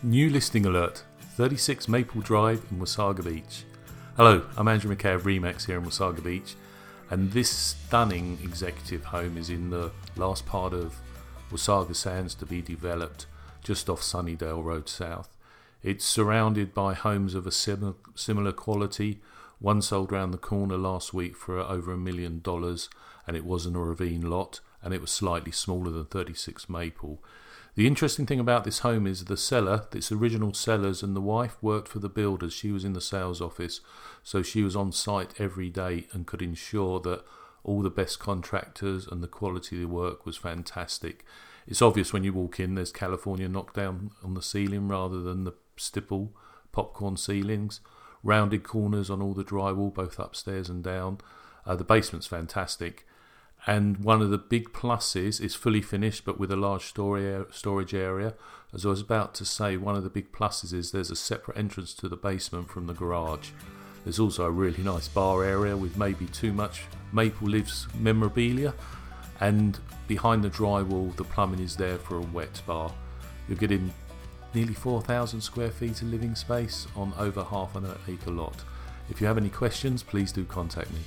New listing alert 36 Maple Drive in Wasaga Beach. Hello, I'm Andrew McKay of Remax here in Wasaga Beach, and this stunning executive home is in the last part of Wasaga Sands to be developed just off Sunnidale Road South. It's surrounded by homes of a similar, similar quality. One sold round the corner last week for over a million dollars, and it was in a ravine lot, and it was slightly smaller than 36 Maple. The interesting thing about this home is the seller, its original sellers, and the wife worked for the builders. She was in the sales office, so she was on site every day and could ensure that all the best contractors and the quality of the work was fantastic. It's obvious when you walk in, there's California knockdown on the ceiling rather than the stipple popcorn ceilings, rounded corners on all the drywall, both upstairs and down. Uh, the basement's fantastic. And one of the big pluses is fully finished, but with a large storage area. As I was about to say, one of the big pluses is there's a separate entrance to the basement from the garage. There's also a really nice bar area with maybe too much Maple Leafs memorabilia. And behind the drywall, the plumbing is there for a wet bar. You're getting nearly 4,000 square feet of living space on over half an acre lot. If you have any questions, please do contact me.